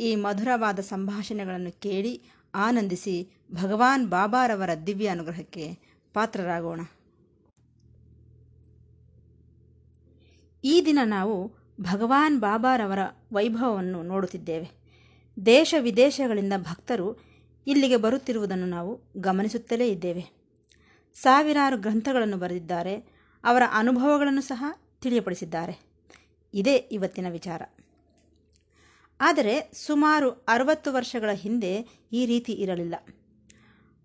ಈ ಮಧುರವಾದ ಸಂಭಾಷಣೆಗಳನ್ನು ಕೇಳಿ ಆನಂದಿಸಿ ಭಗವಾನ್ ಬಾಬಾರವರ ದಿವ್ಯ ಅನುಗ್ರಹಕ್ಕೆ ಪಾತ್ರರಾಗೋಣ. ಈ ದಿನ ನಾವು ಭಗವಾನ್ ಬಾಬಾರವರ ವೈಭವವನ್ನು ನೋಡುತ್ತಿದ್ದೇವೆ. ದೇಶ ವಿದೇಶಗಳಿಂದ ಭಕ್ತರು ಇಲ್ಲಿಗೆ ಬರುತ್ತಿರುವುದನ್ನು ನಾವು ಗಮನಿಸುತ್ತಲೇ ಇದ್ದೇವೆ. ಸಾವಿರಾರು ಗ್ರಂಥಗಳನ್ನು ಬರೆದಿದ್ದಾರೆ, ಅವರ ಅನುಭವಗಳನ್ನು ಸಹ ತಿಳಿಯಪಡಿಸಿದ್ದಾರೆ. ಇದೇ ಇವತ್ತಿನ ವಿಚಾರ. ಆದರೆ ಸುಮಾರು ಅರವತ್ತು ವರ್ಷಗಳ ಹಿಂದೆ ಈ ರೀತಿ ಇರಲಿಲ್ಲ.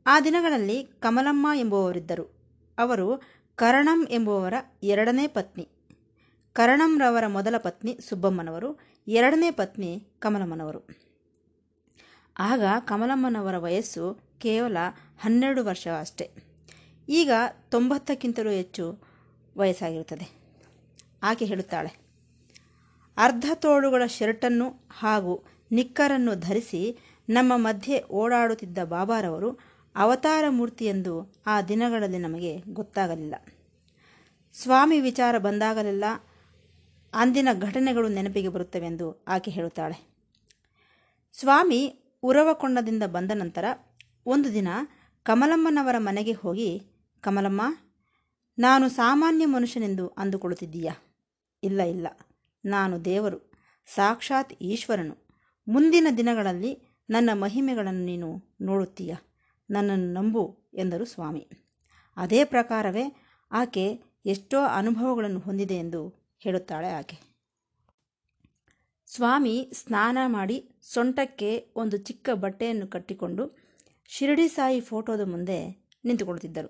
ಆ ದಿನಗಳಲ್ಲಿ ಕಮಲಮ್ಮ ಎಂಬುವವರಿದ್ದರು. ಅವರು ಕರಣಂ ಎಂಬುವವರ ಎರಡನೇ ಪತ್ನಿ. ಕರಣಂರವರ ಮೊದಲ ಪತ್ನಿ ಸುಬ್ಬಮ್ಮನವರು, ಎರಡನೇ ಪತ್ನಿ ಕಮಲಮ್ಮನವರು. ಆಗ ಕಮಲಮ್ಮನವರ ವಯಸ್ಸು ಕೇವಲ ಹನ್ನೆರಡು ವರ್ಷ ಅಷ್ಟೆ ಈಗ ತೊಂಬತ್ತಕ್ಕಿಂತಲೂ ಹೆಚ್ಚು ವಯಸ್ಸಾಗಿರುತ್ತದೆ. ಆಕೆ ಹೇಳುತ್ತಾಳೆ ಅರ್ಧ ತೋಳುಗಳ ಶರ್ಟನ್ನು ಹಾಗೂ ನಿಕ್ಕರನ್ನು ಧರಿಸಿ ನಮ್ಮ ಮಧ್ಯೆ ಓಡಾಡುತ್ತಿದ್ದ ಬಾಬಾರವರು ಅವತಾರ ಮೂರ್ತಿಯೆಂದು ಆ ದಿನಗಳಲ್ಲಿ ನಮಗೆ ಗೊತ್ತಾಗಲಿಲ್ಲ. ಸ್ವಾಮಿ ವಿಚಾರ ಬಂದಾಗಲೆಲ್ಲ ಅಂದಿನ ಘಟನೆಗಳು ನೆನಪಿಗೆ ಬರುತ್ತವೆಂದು ಆಕೆ ಹೇಳುತ್ತಾಳೆ. ಸ್ವಾಮಿ ಉರವಕೊಂಡದಿಂದ ಬಂದ ನಂತರ ಒಂದು ದಿನ ಕಮಲಮ್ಮನವರ ಮನೆಗೆ ಹೋಗಿ, ಕಮಲಮ್ಮ, ನಾನು ಸಾಮಾನ್ಯ ಮನುಷ್ಯನೆಂದು ಅಂದುಕೊಳ್ಳುತ್ತಿದ್ದೀಯಾ? ಇಲ್ಲ ಇಲ್ಲ. ನಾನು ದೇವರು, ಸಾಕ್ಷಾತ್ ಈಶ್ವರನು. ಮುಂದಿನ ದಿನಗಳಲ್ಲಿ ನನ್ನ ಮಹಿಮೆಗಳನ್ನು ನೀನು ನೋಡುತ್ತೀಯ, ನನ್ನನ್ನು ನಂಬು ಎಂದರು ಸ್ವಾಮಿ. ಅದೇ ಪ್ರಕಾರವೇ ಆಕೆ ಎಷ್ಟೋ ಅನುಭವಗಳನ್ನು ಹೊಂದಿದೆ ಎಂದು ಹೇಳುತ್ತಾಳೆ ಆಕೆ. ಸ್ವಾಮಿ ಸ್ನಾನ ಮಾಡಿ ಸೊಂಟಕ್ಕೆ ಒಂದು ಚಿಕ್ಕ ಬಟ್ಟೆಯನ್ನು ಕಟ್ಟಿಕೊಂಡು ಶಿರಡಿ ಸಾಯಿ ಫೋಟೋದ ಮುಂದೆ ನಿಂತುಕೊಳ್ಳುತ್ತಿದ್ದರು.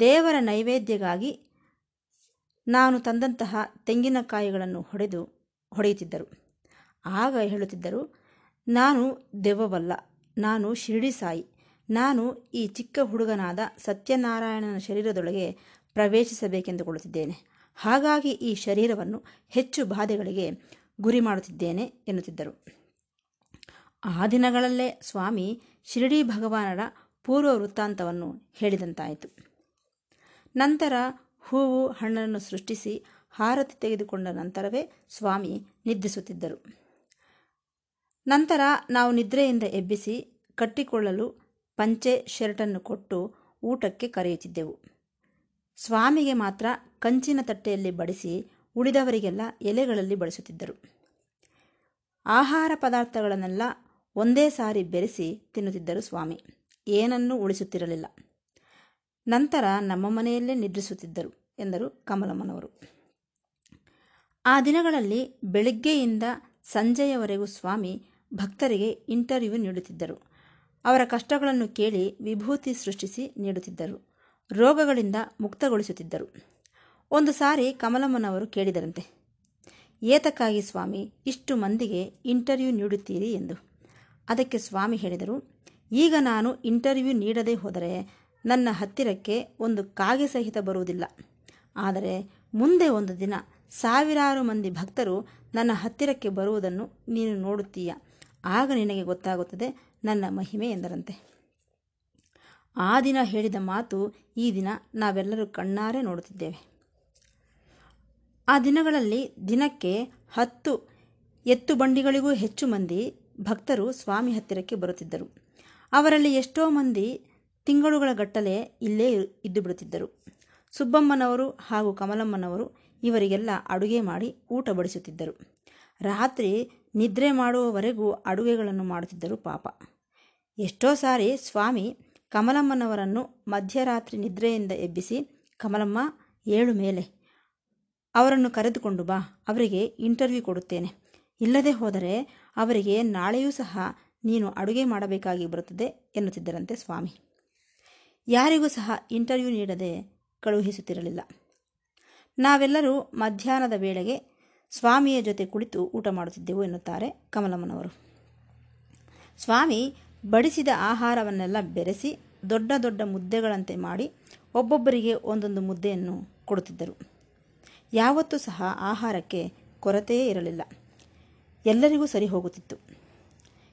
ದೇವರ ನೈವೇದ್ಯಕ್ಕಾಗಿ ನಾನು ತಂದಂತಹ ತೆಂಗಿನಕಾಯಿಗಳನ್ನು ಹೊಡೆದು ಹೊಡೆಯುತ್ತಿದ್ದರು. ಆಗ ಹೇಳುತ್ತಿದ್ದರು, ನಾನು ದೆವ್ವವಲ್ಲ, ನಾನು ಶಿರಡಿ ಸಾಯಿ, ನಾನು ಈ ಚಿಕ್ಕ ಹುಡುಗನಾದ ಸತ್ಯನಾರಾಯಣನ ಶರೀರದೊಳಗೆ ಪ್ರವೇಶಿಸಬೇಕೆಂದುಕೊಳ್ಳುತ್ತಿದ್ದೇನೆ. ಹಾಗಾಗಿ ಈ ಶರೀರವನ್ನು ಹೆಚ್ಚು ಬಾಧೆಗಳಿಗೆ ಗುರಿ ಮಾಡುತ್ತಿದ್ದೇನೆ ಎನ್ನುತ್ತಿದ್ದರು. ಆ ದಿನಗಳಲ್ಲೇ ಸ್ವಾಮಿ ಶಿರಡಿ ಭಗವಾನರ ಪೂರ್ವ ವೃತ್ತಾಂತವನ್ನು ಹೇಳಿದಂತಾಯಿತು. ನಂತರ ಹೂವು ಹಣ್ಣನ್ನು ಸೃಷ್ಟಿಸಿ ಹಾರತಿ ತೆಗೆದುಕೊಂಡ ನಂತರವೇ ಸ್ವಾಮಿ ನಿದ್ರಿಸುತ್ತಿದ್ದರು. ನಂತರ ನಾವು ನಿದ್ರೆಯಿಂದ ಎಬ್ಬಿಸಿ ಕಟ್ಟಿಕೊಳ್ಳಲು ಪಂಚೆ ಶರ್ಟನ್ನು ಕೊಟ್ಟು ಊಟಕ್ಕೆ ಕರೆಯುತ್ತಿದ್ದೆವು. ಸ್ವಾಮಿಗೆ ಮಾತ್ರ ಕಂಚಿನ ತಟ್ಟೆಯಲ್ಲಿ ಬಡಿಸಿ ಉಳಿದವರಿಗೆಲ್ಲ ಎಲೆಗಳಲ್ಲಿ ಬಡಿಸುತ್ತಿದ್ದರು. ಆಹಾರ ಪದಾರ್ಥಗಳನ್ನೆಲ್ಲ ಒಂದೇ ಸಾರಿ ಬೆರೆಸಿ ತಿನ್ನುತ್ತಿದ್ದರು ಸ್ವಾಮಿ. ಏನನ್ನೂ ಉಳಿಸುತ್ತಿರಲಿಲ್ಲ. ನಂತರ ನಮ್ಮ ಮನೆಯಲ್ಲೇ ನಿದ್ರಿಸುತ್ತಿದ್ದರು ಎಂದರು ಕಮಲಮ್ಮನವರು. ಆ ದಿನಗಳಲ್ಲಿ ಬೆಳಗ್ಗೆಯಿಂದ ಸಂಜೆಯವರೆಗೂ ಸ್ವಾಮಿ ಭಕ್ತರಿಗೆ ಇಂಟರ್ವ್ಯೂ ನೀಡುತ್ತಿದ್ದರು. ಅವರ ಕಷ್ಟಗಳನ್ನು ಕೇಳಿ ವಿಭೂತಿ ಸೃಷ್ಟಿಸಿ ನೀಡುತ್ತಿದ್ದರು. ರೋಗಗಳಿಂದ ಮುಕ್ತಗೊಳಿಸುತ್ತಿದ್ದರು. ಒಂದು ಸಾರಿ ಕಮಲಮ್ಮನವರು ಕೇಳಿದರಂತೆ, ಏತಕ್ಕಾಗಿ ಸ್ವಾಮಿ ಇಷ್ಟು ಮಂದಿಗೆ ಇಂಟರ್ವ್ಯೂ ನೀಡುತ್ತೀರಿ? ಎಂದು. ಅದಕ್ಕೆ ಸ್ವಾಮಿ ಹೇಳಿದರು, ಈಗ ನಾನು ಇಂಟರ್ವ್ಯೂ ನೀಡದೇ ಹೋದರೆ ನನ್ನ ಹತ್ತಿರಕ್ಕೆ ಒಂದು ಕಾಗೆ ಸಹಿತ ಬರುವುದಿಲ್ಲ. ಆದರೆ ಮುಂದೆ ಒಂದು ದಿನ ಸಾವಿರಾರು ಮಂದಿ ಭಕ್ತರು ನನ್ನ ಹತ್ತಿರಕ್ಕೆ ಬರುವುದನ್ನು ನೀನು ನೋಡುತ್ತೀಯ. ಆಗ ನಿನಗೆ ಗೊತ್ತಾಗುತ್ತದೆ ನನ್ನ ಮಹಿಮೆ ಎಂದರಂತೆ. ಆ ದಿನ ಹೇಳಿದ ಮಾತು ಈ ದಿನ ನಾವೆಲ್ಲರೂ ಕಣ್ಣಾರೆ ನೋಡುತ್ತಿದ್ದೇವೆ. ಆ ದಿನಗಳಲ್ಲಿ ದಿನಕ್ಕೆ ಹತ್ತು ಎತ್ತು ಬಂಡಿಗಳಿಗೂ ಹೆಚ್ಚು ಮಂದಿ ಭಕ್ತರು ಸ್ವಾಮಿ ಹತ್ತಿರಕ್ಕೆ ಬರುತ್ತಿದ್ದರು. ಅವರಲ್ಲಿ ಎಷ್ಟೋ ಮಂದಿ ತಿಂಗಳುಗಳ ಗಟ್ಟಲೆ ಇಲ್ಲೇ ಇದ್ದು ಬಿಡುತ್ತಿದ್ದರು ಸುಬ್ಬಮ್ಮನವರು ಹಾಗೂ ಕಮಲಮ್ಮನವರು ಇವರಿಗೆಲ್ಲ ಅಡುಗೆ ಮಾಡಿ ಊಟ ಬಡಿಸುತ್ತಿದ್ದರು. ರಾತ್ರಿ ನಿದ್ರೆ ಮಾಡುವವರೆಗೂ ಅಡುಗೆಗಳನ್ನು ಮಾಡುತ್ತಿದ್ದರು ಪಾಪ. ಎಷ್ಟೋ ಸಾರಿ ಸ್ವಾಮಿ ಕಮಲಮ್ಮನವರನ್ನು ಮಧ್ಯರಾತ್ರಿ ನಿದ್ರೆಯಿಂದ ಎಬ್ಬಿಸಿ, ಕಮಲಮ್ಮ, ಏಳು ಮೇಲೆ. ಅವರನ್ನು ಕರೆದುಕೊಂಡು ಬಾ. ಅವರಿಗೆ ಇಂಟರ್ವ್ಯೂ ಕೊಡುತ್ತೇನೆ. ಇಲ್ಲದೆ ಹೋದರೆ ಅವರಿಗೆ ನಾಳೆಯೂ ಸಹ ನೀನು ಅಡುಗೆ ಮಾಡಬೇಕಾಗಿ ಬರುತ್ತದೆ ಎನ್ನುತ್ತಿದ್ದರಂತೆ ಸ್ವಾಮಿ. ಯಾರಿಗೂ ಸಹ ಇಂಟರ್ವ್ಯೂ ನೀಡದೆ ಕಳುಹಿಸುತ್ತಿರಲಿಲ್ಲ. ನಾವೆಲ್ಲರೂ ಮಧ್ಯಾಹ್ನದ ವೇಳೆಗೆ ಸ್ವಾಮಿಯ ಜೊತೆ ಕುಳಿತು ಊಟ ಮಾಡುತ್ತಿದ್ದೆವು ಎನ್ನುತ್ತಾರೆ ಕಮಲಮ್ಮನವರು. ಸ್ವಾಮಿ ಬಡಿಸಿದ ಆಹಾರವನ್ನೆಲ್ಲ ಬೆರೆಸಿ ದೊಡ್ಡ ದೊಡ್ಡ ಮುದ್ದೆಗಳಂತೆ ಮಾಡಿ ಒಬ್ಬೊಬ್ಬರಿಗೆ ಒಂದೊಂದು ಮುದ್ದೆಯನ್ನು ಕೊಡುತ್ತಿದ್ದರು. ಯಾವತ್ತೂ ಸಹ ಆಹಾರಕ್ಕೆ ಕೊರತೆಯೇ ಇರಲಿಲ್ಲ. ಎಲ್ಲರಿಗೂ ಸರಿ ಹೋಗುತ್ತಿತ್ತು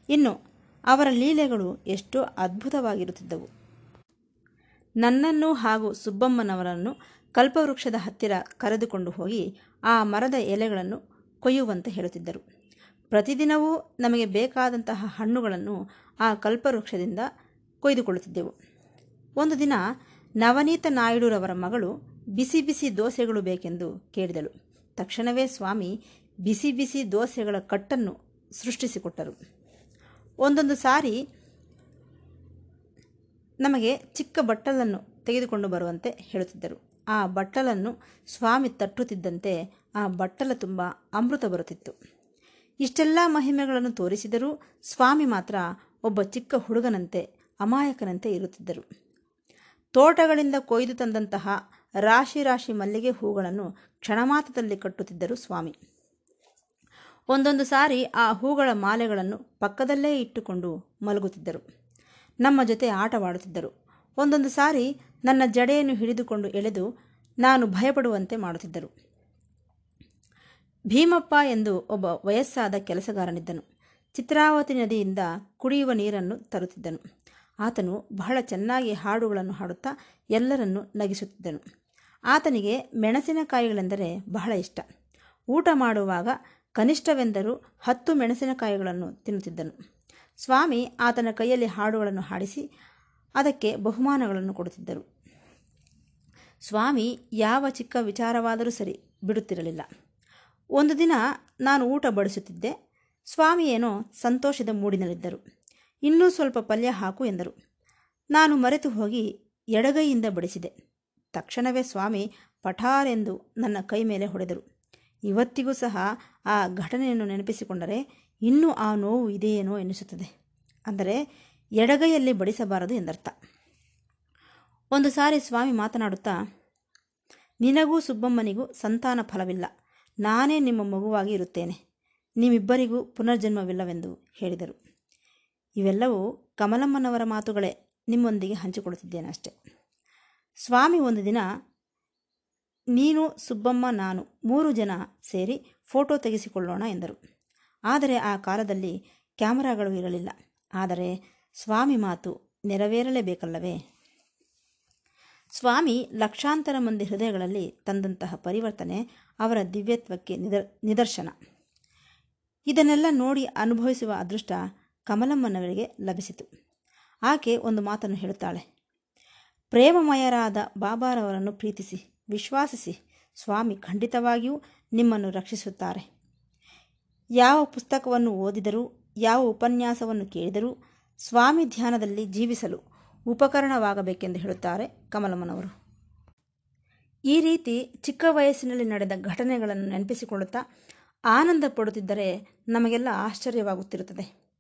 ಇನ್ನು ಅವರ ಲೀಲೆಗಳು ಎಷ್ಟೋ ಅದ್ಭುತವಾಗಿರುತ್ತಿದ್ದವು. ನನ್ನನ್ನು ಹಾಗೂ ಸುಬ್ಬಮ್ಮನವರನ್ನು ಕಲ್ಪವೃಕ್ಷದ ಹತ್ತಿರ ಕರೆದುಕೊಂಡು ಹೋಗಿ ಆ ಮರದ ಎಲೆಗಳನ್ನು ಕೊಯ್ಯುವಂತೆ ಹೇಳುತ್ತಿದ್ದರು. ಪ್ರತಿದಿನವೂ ನಮಗೆ ಬೇಕಾದಂತಹ ಹಣ್ಣುಗಳನ್ನು ಆ ಕಲ್ಪವೃಕ್ಷದಿಂದ ಕೊಯ್ದುಕೊಳ್ಳುತ್ತಿದ್ದೆವು. ಒಂದು ದಿನ ನವನೀತ ನಾಯ್ಡುರವರ ಮಗಳು ಬಿಸಿ ಬಿಸಿ ದೋಸೆಗಳು ಬೇಕೆಂದು ಕೇಳಿದಳು. ತಕ್ಷಣವೇ ಸ್ವಾಮಿ ಬಿಸಿ ಬಿಸಿ ದೋಸೆಗಳ ಕಟ್ಟನ್ನು ಸೃಷ್ಟಿಸಿಕೊಟ್ಟರು. ಒಂದೊಂದು ಸಾರಿ ನಮಗೆ ಚಿಕ್ಕ ಬಟ್ಟಲನ್ನು ತೆಗೆದುಕೊಂಡು ಬರುವಂತೆ ಹೇಳುತ್ತಿದ್ದರು. ಆ ಬಟ್ಟಲನ್ನು ಸ್ವಾಮಿ ತಟ್ಟುತ್ತಿದ್ದಂತೆ ಆ ಬಟ್ಟಲ ತುಂಬ ಅಮೃತ ಬರುತ್ತಿತ್ತು. ಇಷ್ಟೆಲ್ಲ ಮಹಿಮೆಗಳನ್ನು ತೋರಿಸಿದರೂ ಸ್ವಾಮಿ ಮಾತ್ರ ಒಬ್ಬ ಚಿಕ್ಕ ಹುಡುಗನಂತೆ, ಅಮಾಯಕನಂತೆ ಇರುತ್ತಿದ್ದರು. ತೋಟಗಳಿಂದ ಕೊಯ್ದು ತಂದಂತಹ ರಾಶಿ ರಾಶಿ ಮಲ್ಲಿಗೆ ಹೂಗಳನ್ನು ಕ್ಷಣಮಾತ್ರದಲ್ಲಿ ಕಟ್ಟುತ್ತಿದ್ದರು ಸ್ವಾಮಿ. ಒಂದೊಂದು ಸಾರಿ ಆ ಹೂಗಳ ಮಾಲೆಗಳನ್ನು ಪಕ್ಕದಲ್ಲೇ ಇಟ್ಟುಕೊಂಡು ಮಲಗುತ್ತಿದ್ದರು. ನಮ್ಮ ಜೊತೆ ಆಟವಾಡುತ್ತಿದ್ದರು. ಒಂದೊಂದು ಸಾರಿ ನನ್ನ ಜಡೆಯನ್ನು ಹಿಡಿದುಕೊಂಡು ಎಳೆದು ನಾನು ಭಯಪಡುವಂತೆ ಮಾಡುತ್ತಿದ್ದರು. ಭೀಮಪ್ಪ ಎಂದು ಒಬ್ಬ ವಯಸ್ಸಾದ ಕೆಲಸಗಾರನಿದ್ದನು. ಚಿತ್ರಾವತಿ ನದಿಯಿಂದ ಕುಡಿಯುವ ನೀರನ್ನು ತರುತ್ತಿದ್ದನು. ಆತನು ಬಹಳ ಚೆನ್ನಾಗಿ ಹಾಡುಗಳನ್ನು ಹಾಡುತ್ತಾ ಎಲ್ಲರನ್ನು ನಗಿಸುತ್ತಿದ್ದನು. ಆತನಿಗೆ ಮೆಣಸಿನಕಾಯಿಗಳೆಂದರೆ ಬಹಳ ಇಷ್ಟ. ಊಟ ಮಾಡುವಾಗ ಕನಿಷ್ಠವೆಂದರೂ ಹತ್ತು ಮೆಣಸಿನಕಾಯಿಗಳನ್ನು ತಿನ್ನುತ್ತಿದ್ದನು. ಸ್ವಾಮಿ ಆತನ ಕೈಯಲ್ಲಿ ಹಾಡುಗಳನ್ನು ಹಾಡಿಸಿ ಅದಕ್ಕೆ ಬಹುಮಾನಗಳನ್ನು ಕೊಡುತ್ತಿದ್ದರು. ಸ್ವಾಮಿ, ಯಾವ ಚಿಕ್ಕ ವಿಚಾರವಾದರೂ ಸರಿ ಬಿಡುತ್ತಿರಲಿಲ್ಲ. ಒಂದು ದಿನ ನಾನು ಊಟ ಬಡಿಸುತ್ತಿದ್ದೆ. ಸ್ವಾಮಿ ಸಂತೋಷದ ಮೂಡಿನಲ್ಲಿದ್ದರು. ಇನ್ನೂ ಸ್ವಲ್ಪ ಪಲ್ಯ ಹಾಕು ಎಂದರು. ನಾನು ಮರೆತು ಹೋಗಿ ಎಡಗೈಯಿಂದ ಬಡಿಸಿದೆ. ತಕ್ಷಣವೇ ಸ್ವಾಮಿ ಪಠಾರೆಂದು ನನ್ನ ಕೈ ಮೇಲೆ ಹೊಡೆದರು. ಇವತ್ತಿಗೂ ಸಹ ಆ ಘಟನೆಯನ್ನು ನೆನಪಿಸಿಕೊಂಡರೆ ಇನ್ನೂ ಆ ನೋವು ಇದೆಯೇನೋ ಎನಿಸುತ್ತದೆ. ಅಂದರೆ ಎಡಗೈಯಲ್ಲಿ ಬಡಿಸಬಾರದು ಎಂದರ್ಥ. ಒಂದು ಸಾರಿ ಸ್ವಾಮಿ ಮಾತನಾಡುತ್ತಾ, ನಿನಗೂ ಸುಬ್ಬಮ್ಮನಿಗೂ ಸಂತಾನ ಫಲವಿಲ್ಲ. ನಾನೇ ನಿಮ್ಮ ಮಗುವಾಗಿ ಇರುತ್ತೇನೆ. ನಿಮ್ಮಿಬ್ಬರಿಗೂ ಪುನರ್ಜನ್ಮವಿಲ್ಲವೆಂದು ಹೇಳಿದರು. ಇವೆಲ್ಲವೂ ಕಮಲಮ್ಮನವರ ಮಾತುಗಳೇ. ನಿಮ್ಮೊಂದಿಗೆ ಹಂಚಿಕೊಳ್ಳುತ್ತಿದ್ದೇನೆ ಅಷ್ಟೆ. ಸ್ವಾಮಿ ಒಂದು ದಿನ, ನೀನು, ಸುಬ್ಬಮ್ಮ, ನಾನು ಮೂರು ಜನ ಸೇರಿ ಫೋಟೋ ತೆಗೆಸಿಕೊಳ್ಳೋಣ ಎಂದರು. ಆದರೆ ಆ ಕಾಲದಲ್ಲಿ ಕ್ಯಾಮರಾಗಳು ಇರಲಿಲ್ಲ. ಆದರೆ ಸ್ವಾಮಿ ಮಾತು ನೆರವೇರಲೇಬೇಕಲ್ಲವೇ? ಸ್ವಾಮಿ ಲಕ್ಷಾಂತರ ಮಂದಿ ಹೃದಯಗಳಲ್ಲಿ ತಂದಂತಹ ಪರಿವರ್ತನೆ ಅವರ ದಿವ್ಯತ್ವಕ್ಕೆ ನಿದರ್ ನಿದರ್ಶನ. ಇದನ್ನೆಲ್ಲ ನೋಡಿ ಅನುಭವಿಸುವ ಅದೃಷ್ಟ ಕಮಲಮ್ಮನವರಿಗೆ ಲಭಿಸಿತು. ಆಕೆ ಒಂದು ಮಾತನ್ನು ಹೇಳುತ್ತಾಳೆ, ಪ್ರೇಮಮಯರಾದ ಬಾಬಾರವರನ್ನು ಪ್ರೀತಿಸಿ, ವಿಶ್ವಾಸಿಸಿ, ಸ್ವಾಮಿ ಖಂಡಿತವಾಗಿಯೂ ನಿಮ್ಮನ್ನು ರಕ್ಷಿಸುತ್ತಾರೆ. ಯಾವ ಪುಸ್ತಕವನ್ನು ಓದಿದರೂ, ಯಾವ ಉಪನ್ಯಾಸವನ್ನು ಕೇಳಿದರೂ ಸ್ವಾಮಿ ಧ್ಯಾನದಲ್ಲಿ ಜೀವಿಸಲು ಉಪಕರಣವಾಗಬೇಕೆಂದು ಹೇಳುತ್ತಾರೆ ಕಮಲಮ್ಮನವರು. ಈ ರೀತಿ ಚಿಕ್ಕ ವಯಸ್ಸಿನಲ್ಲಿ ನಡೆದ ಘಟನೆಗಳನ್ನು ನೆನಪಿಸಿಕೊಳ್ಳುತ್ತಾ ಆನಂದ ಪಡುತ್ತಿದ್ದರೆ ನಮಗೆಲ್ಲ ಆಶ್ಚರ್ಯವಾಗುತ್ತಿರುತ್ತದೆ.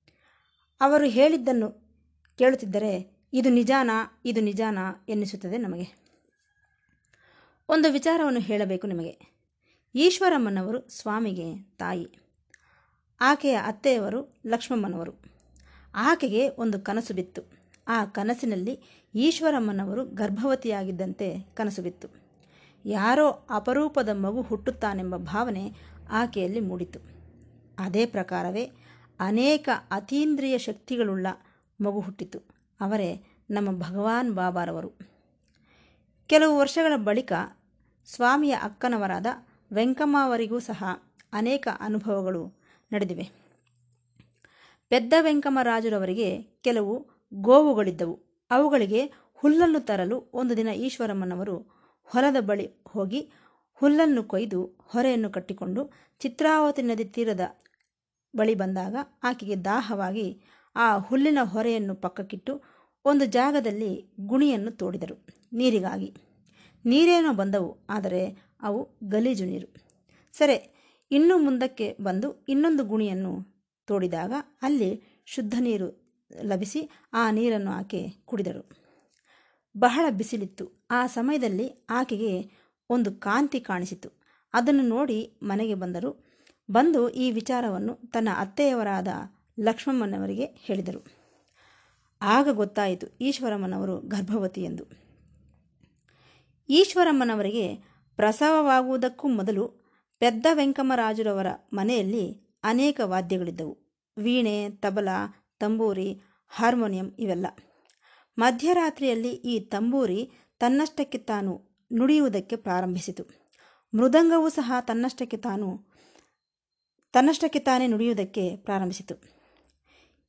ಅವರು ಹೇಳಿದ್ದನ್ನು ಕೇಳುತ್ತಿದ್ದರೆ, ಇದು ನಿಜಾನಾ ಇದು ನಿಜಾನಾ ಎನ್ನಿಸುತ್ತದೆ ನಮಗೆ. ಒಂದು ವಿಚಾರವನ್ನು ಹೇಳಬೇಕು ನಿಮಗೆ. ಈಶ್ವರಮ್ಮನವರು ಸ್ವಾಮಿಗೆ ತಾಯಿ. ಆಕೆಯ ಅತ್ತೆಯವರು ಲಕ್ಷ್ಮಮ್ಮನವರು. ಆಕೆಗೆ ಒಂದು ಕನಸು ಬಿತ್ತು. ಆ ಕನಸಿನಲ್ಲಿ ಈಶ್ವರಮ್ಮನವರು ಗರ್ಭವತಿಯಾಗಿದ್ದಂತೆ ಕನಸು ಬಿತ್ತು. ಯಾರೋ ಅಪರೂಪದ ಮಗು ಹುಟ್ಟುತ್ತಾನೆಂಬ ಭಾವನೆ ಆಕೆಯಲ್ಲಿ ಮೂಡಿತು. ಅದೇ ಪ್ರಕಾರವೇ ಅನೇಕ ಅತೀಂದ್ರಿಯ ಶಕ್ತಿಗಳುಳ್ಳ ಮಗು ಹುಟ್ಟಿತು. ಅವರೇ ನಮ್ಮ ಭಗವಾನ್ ಬಾಬಾರವರು. ಕೆಲವು ವರ್ಷಗಳ ಬಳಿಕ ಸ್ವಾಮಿಯ ಅಕ್ಕನವರಾದ ವೆಂಕಮ್ಮ ಅವರಿಗೂ ಸಹ ಅನೇಕ ಅನುಭವಗಳು ನಡೆದಿವೆ. ಪೆದ್ದ ವೆಂಕಮ್ಮರಾಜರವರಿಗೆ ಕೆಲವು ಗೋವುಗಳಿದ್ದವು. ಅವುಗಳಿಗೆ ಹುಲ್ಲನ್ನು ತರಲು ಒಂದು ದಿನ ಈಶ್ವರಮ್ಮನವರು ಹೊಲದ ಬಳಿ ಹೋಗಿ ಹುಲ್ಲನ್ನು ಕೊಯ್ದು ಹೊರೆಯನ್ನು ಕಟ್ಟಿಕೊಂಡು ಚಿತ್ರಾವತಿ ನದಿ ತೀರದ ಬಳಿ ಬಂದಾಗ ಆಕೆಗೆ ದಾಹವಾಗಿ ಆ ಹುಲ್ಲಿನ ಹೊರೆಯನ್ನು ಪಕ್ಕಕ್ಕಿಟ್ಟು ಒಂದು ಜಾಗದಲ್ಲಿ ಗುಣಿಯನ್ನು ತೋಡಿದರು. ನೀರಿಗಾಗಿ. ನೀರೇನೋ ಬಂದವು, ಆದರೆ ಅವು ಗಲೀಜು ನೀರು. ಸರಿ ಇನ್ನೂ ಮುಂದಕ್ಕೆ ಬಂದು ಇನ್ನೊಂದು ಗುಣಿಯನ್ನು ತೋಡಿದಾಗ ಅಲ್ಲಿ ಶುದ್ಧ ನೀರು ಲಭಿಸಿ ಆ ನೀರನ್ನು ಆಕೆ ಕುಡಿದಳು. ಬಹಳ ಬಿಸಿಲಿತ್ತು. ಆ ಸಮಯದಲ್ಲಿ ಆಕೆಗೆ ಒಂದು ಕಾಂತಿ ಕಾಣಿಸಿತು. ಅದನ್ನು ನೋಡಿ ಮನೆಗೆ ಬಂದರು. ಬಂದು ಈ ವಿಚಾರವನ್ನು ತನ್ನ ಅತ್ತೆಯವರಾದ ಲಕ್ಷ್ಮಮ್ಮನವರಿಗೆ ಹೇಳಿದರು. ಆಗ ಗೊತ್ತಾಯಿತು ಈಶ್ವರಮ್ಮನವರು ಗರ್ಭವತಿ ಎಂದು. ಈಶ್ವರಮ್ಮನವರಿಗೆ ಪ್ರಸವವಾಗುವುದಕ್ಕೂ ಮೊದಲು ಪೆದ್ದ ವೆಂಕಮರಾಜುರವರ ಮನೆಯಲ್ಲಿ ಅನೇಕ ವಾದ್ಯಗಳಿದ್ದವು. ವೀಣೆ, ತಬಲ, ತಂಬೂರಿ, ಹಾರ್ಮೋನಿಯಂ ಇವೆಲ್ಲ. ಮಧ್ಯರಾತ್ರಿಯಲ್ಲಿ ಈ ತಂಬೂರಿ ತನ್ನಷ್ಟಕ್ಕೆ ತಾನು ನುಡಿಯುವುದಕ್ಕೆ ಪ್ರಾರಂಭಿಸಿತು. ಮೃದಂಗವೂ ಸಹ ತನ್ನಷ್ಟಕ್ಕೆ ತಾನು, ತನ್ನಷ್ಟಕ್ಕೆ ತಾನೇ ನುಡಿಯುವುದಕ್ಕೆ ಪ್ರಾರಂಭಿಸಿತು.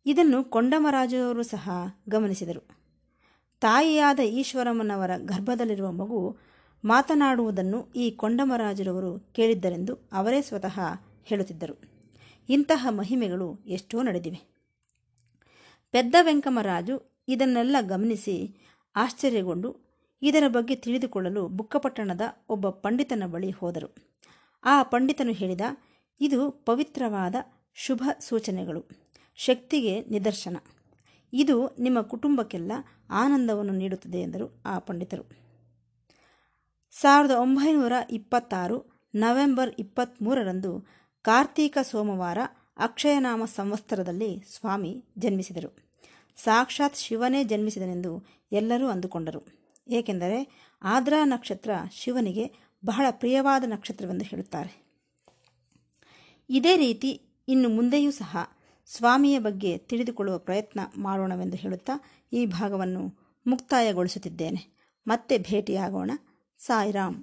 ಇದನ್ನು ಕೊಂಡಮರಾಜರು ಸಹ ಗಮನಿಸಿದರು. ತಾಯಿಯಾದ ಈಶ್ವರಮ್ಮನವರ ಗರ್ಭದಲ್ಲಿರುವ ಮಗು ಮಾತನಾಡುವುದನ್ನು ಈ ಕೊಂಡಮರಾಜರವರು ಕೇಳಿದ್ದರೆಂದು ಅವರೇ ಸ್ವತಃ ಹೇಳುತ್ತಿದ್ದರು. ಇಂತಹ ಮಹಿಮೆಗಳು ಎಷ್ಟೋ ನಡೆದಿವೆ. ಪೆದ್ದ ವೆಂಕಮರಾಜು ಇದನ್ನೆಲ್ಲ ಗಮನಿಸಿ ಆಶ್ಚರ್ಯಗೊಂಡು ಇದರ ಬಗ್ಗೆ ತಿಳಿದುಕೊಳ್ಳಲು ಬುಕ್ಕಪಟ್ಟಣದ ಒಬ್ಬ ಪಂಡಿತನ ಬಳಿ ಹೋದರು. ಆ ಪಂಡಿತನು ಹೇಳಿದ, ಇದು ಪವಿತ್ರವಾದ ಶುಭ ಸೂಚನೆಗಳು, ಶಕ್ತಿಗೆ ನಿದರ್ಶನ. ಇದು ನಿಮ್ಮ ಕುಟುಂಬಕ್ಕೆಲ್ಲ ಆನಂದವನ್ನು ನೀಡುತ್ತದೆ ಎಂದರು ಆ ಪಂಡಿತರು. ಸಾವಿರದ ಒಂಬೈನೂರ ಇಪ್ಪತ್ತಾರು ನವೆಂಬರ್ ಇಪ್ಪತ್ತ್ಮೂರರಂದು ಕಾರ್ತೀಕ ಸೋಮವಾರ ಅಕ್ಷಯನಾಮ ಸಂವತ್ಸರದಲ್ಲಿ ಸ್ವಾಮಿ ಜನ್ಮಿಸಿದರು. ಸಾಕ್ಷಾತ್ ಶಿವನೇ ಜನ್ಮಿಸಿದನೆಂದು ಎಲ್ಲರೂ ಅಂದುಕೊಂಡರು. ಏಕೆಂದರೆ ಆದ್ರಾ ನಕ್ಷತ್ರ ಶಿವನಿಗೆ ಬಹಳ ಪ್ರಿಯವಾದ ನಕ್ಷತ್ರವೆಂದು ಹೇಳುತ್ತಾರೆ. ಇದೇ ರೀತಿ ಇನ್ನು ಮುಂದೆಯೂ ಸಹ ಸ್ವಾಮಿಯ ಬಗ್ಗೆ ತಿಳಿದುಕೊಳ್ಳುವ ಪ್ರಯತ್ನ ಮಾಡೋಣವೆಂದು ಹೇಳುತ್ತಾ ಈ ಭಾಗವನ್ನು ಮುಕ್ತಾಯಗೊಳಿಸುತ್ತಿದ್ದೇನೆ. ಮತ್ತೆ ಭೇಟಿಯಾಗೋಣ. ಸಾಯಿರಾಮ್